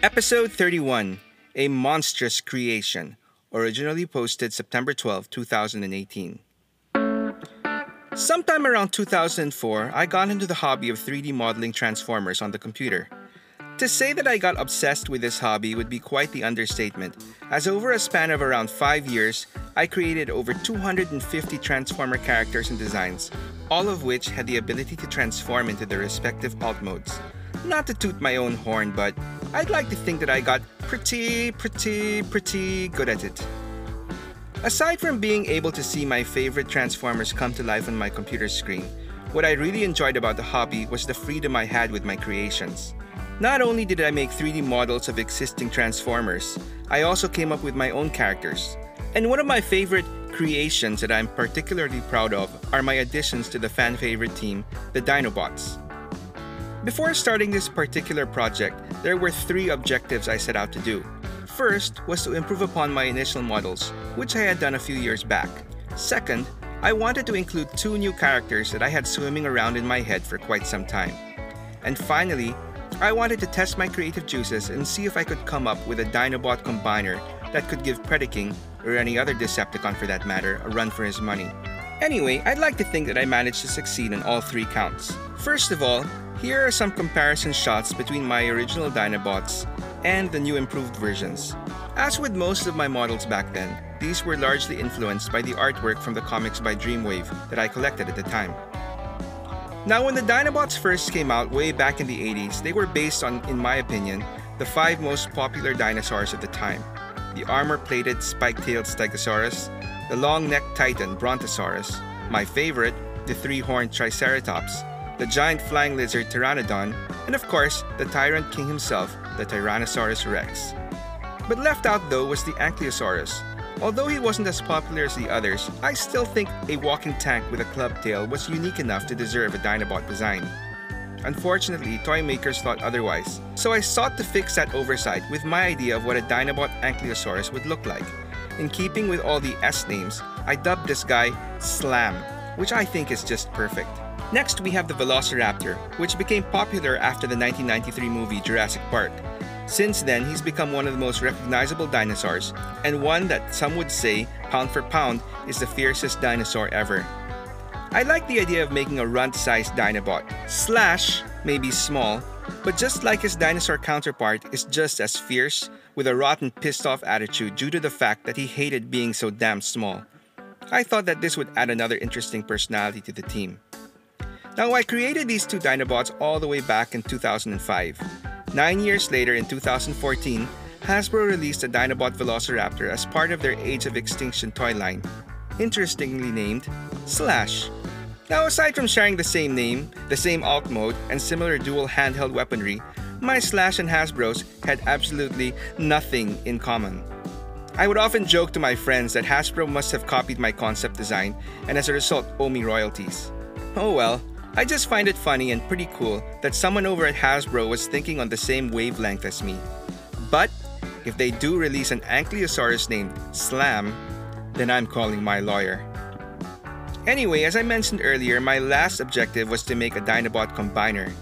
Episode 31 A Monstrus Creation, originally posted September 12, 2018. Sometime around 2004, I got into the hobby of 3D modeling transformers on the computer. To say that I got obsessed with this hobby would be quite the understatement, as over a span of around 5 years, I created over 250 Transformer characters and designs, all of which had the ability to transform into their respective alt modes. Not to toot my own horn, but I'd like to think that I got pretty, pretty, pretty good at it. Aside from being able to see my favorite Transformers come to life on my computer screen, what I really enjoyed about the hobby was the freedom I had with my creations. Not only did I make 3D models of existing Transformers, I also came up with my own characters. And one of my favorite creations that I'm particularly proud of are my additions to the fan favorite team, the Dinobots. Before starting this particular project, there were three objectives I set out to do. First was to improve upon my initial models, which I had done a few years back. Second, I wanted to include two new characters that I had swimming around in my head for quite some time. And finally, I wanted to test my creative juices and see if I could come up with a Dinobot combiner that could give Predaking, or any other Decepticon for that matter, a run for his money. Anyway, I'd like to think that I managed to succeed on all three counts. First of all, here are some comparison shots between my original Dinobots and the new improved versions. As with most of my models back then, these were largely influenced by the artwork from the comics by Dreamwave that I collected at the time. Now, when the Dinobots first came out way back in the 80s, they were based on, in my opinion, the five most popular dinosaurs of the time the armor plated spike tailed Stegosaurus, the long necked Titan Brontosaurus, my favorite, the three horned Triceratops, the giant flying lizard Pteranodon, and of course, the Tyrant King himself, the Tyrannosaurus Rex. But left out though was the Ankylosaurus, Although he wasn't as popular as the others, I still think a walking tank with a club tail was unique enough to deserve a Dinobot design. Unfortunately, toy makers thought otherwise, so I sought to fix that oversight with my idea of what a Dinobot Ankylosaurus would look like. In keeping with all the S names, I dubbed this guy Slam, which I think is just perfect. Next, we have the Velociraptor, which became popular after the 1993 movie Jurassic Park. Since then, he's become one of the most recognizable dinosaurs, and one that some would say, pound for pound, is the fiercest dinosaur ever. I like the idea of making a runt-sized Dinobot. Slash may be small, but just like his dinosaur counterpart, is just as fierce, with a rotten pissed-off attitude due to the fact that he hated being so damn small. I thought that this would add another interesting personality to the team. Now, I created these two Dinobots all the way back in 2005. Nine years later, in 2014, Hasbro released a Dinobot Velociraptor as part of their Age of Extinction toy line, interestingly named Slash. Now, aside from sharing the same name, the same alt mode, and similar dual handheld weaponry, my Slash and Hasbro's had absolutely nothing in common. I would often joke to my friends that Hasbro must have copied my concept design and as a result owe me royalties. Oh well, I just find it funny and pretty cool that someone over at Hasbro was thinking on the same wavelength as me. But if they do release an Ankylosaurus named Slam, then I'm calling my lawyer. Anyway, as I mentioned earlier, my last objective was to make a Dinobot combiner.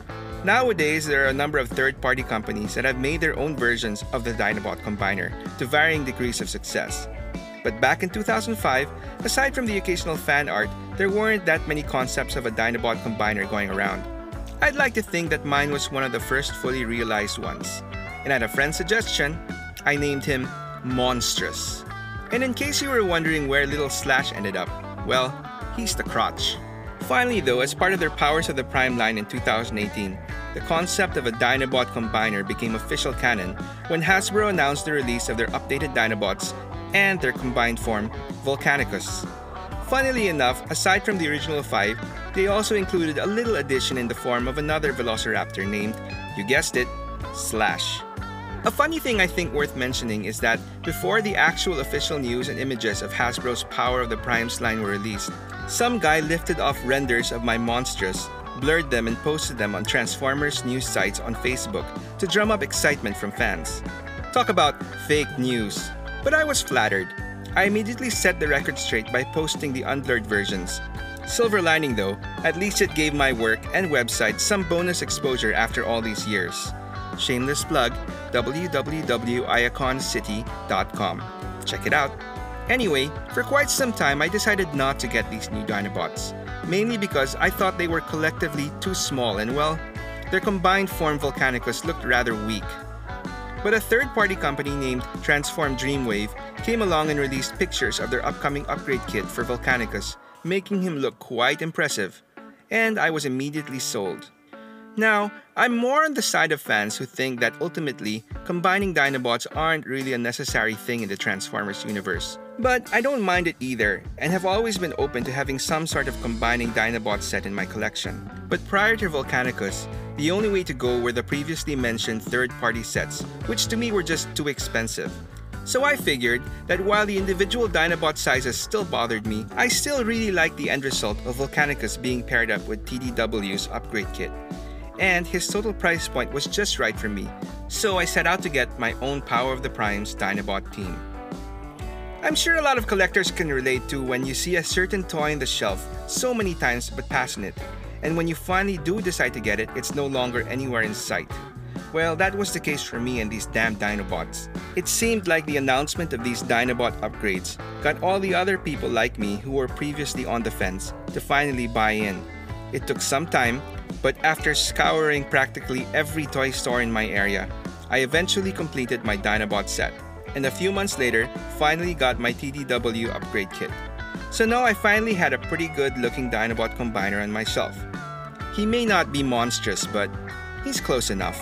Nowadays, there are a number of third party companies that have made their own versions of the Dinobot combiner to varying degrees of success. But back in 2005, aside from the occasional fan art, there weren't that many concepts of a Dinobot combiner going around. I'd like to think that mine was one of the first fully realized ones. And at a friend's suggestion, I named him Monstrus. And in case you were wondering where Little Slash ended up, well, he's the crotch. Finally, though, as part of their Powers of the Prime line in 2018, the concept of a Dinobot combiner became official canon when Hasbro announced the release of their updated Dinobots and their combined form, Volcanicus. Funnily enough, aside from the original five, they also included a little addition in the form of another Velociraptor named, you guessed it, Slash. A funny thing I think worth mentioning is that before the actual official news and images of Hasbro's Power of the Primes line were released, some guy lifted off renders of my Monstrus, blurred them and posted them on Transformers news sites on Facebook to drum up excitement from fans. Talk about fake news. But I was flattered. I immediately set the record straight by posting the unblurred versions. Silver lining though, at least it gave my work and website some bonus exposure after all these years. shameless plug, www.iaconscity.com. Check it out. Anyway, for quite some time I decided not to get these new Dinobots, mainly because I thought they were collectively too small and well, their combined form Volcanicus looked rather weak. But a third party company named Transform Dreamwave came along and released pictures of their upcoming upgrade kit for Volcanicus, making him look quite impressive. And I was immediately sold. Now, I'm more on the side of fans who think that ultimately, combining Dinobots aren't really a necessary thing in the Transformers universe. But I don't mind it either, and have always been open to having some sort of combining Dinobot set in my collection. But prior to Volcanicus, the only way to go were the previously mentioned third-party sets, which to me were just too expensive. So I figured that while the individual Dinobot sizes still bothered me, I still really liked the end result of Volcanicus being paired up with TDW's upgrade kit. And his total price point was just right for me, so I set out to get my own Power of the Primes Dinobot team. I'm sure a lot of collectors can relate to when you see a certain toy on the shelf so many times but passing it, and when you finally do decide to get it, it's no longer anywhere in sight. Well, that was the case for me and these damn Dinobots. It seemed like the announcement of these Dinobot upgrades got all the other people like me who were previously on the fence to finally buy in. It took some time, but after scouring practically every toy store in my area, I eventually completed my Dinobot set and a few months later, finally got my TDW upgrade kit. So now I finally had a pretty good looking Dinobot combiner on myself. He may not be monstrous, but he's close enough.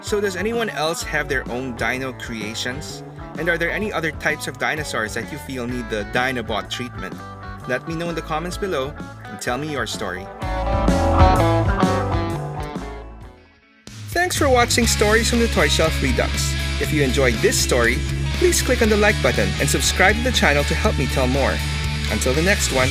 So does anyone else have their own dino creations? And are there any other types of dinosaurs that you feel need the Dinobot treatment? Let me know in the comments below and tell me your story. Thanks for watching Stories from the Toy Shelf Redux. If you enjoyed this story, please click on the like button and subscribe to the channel to help me tell more. Until the next one,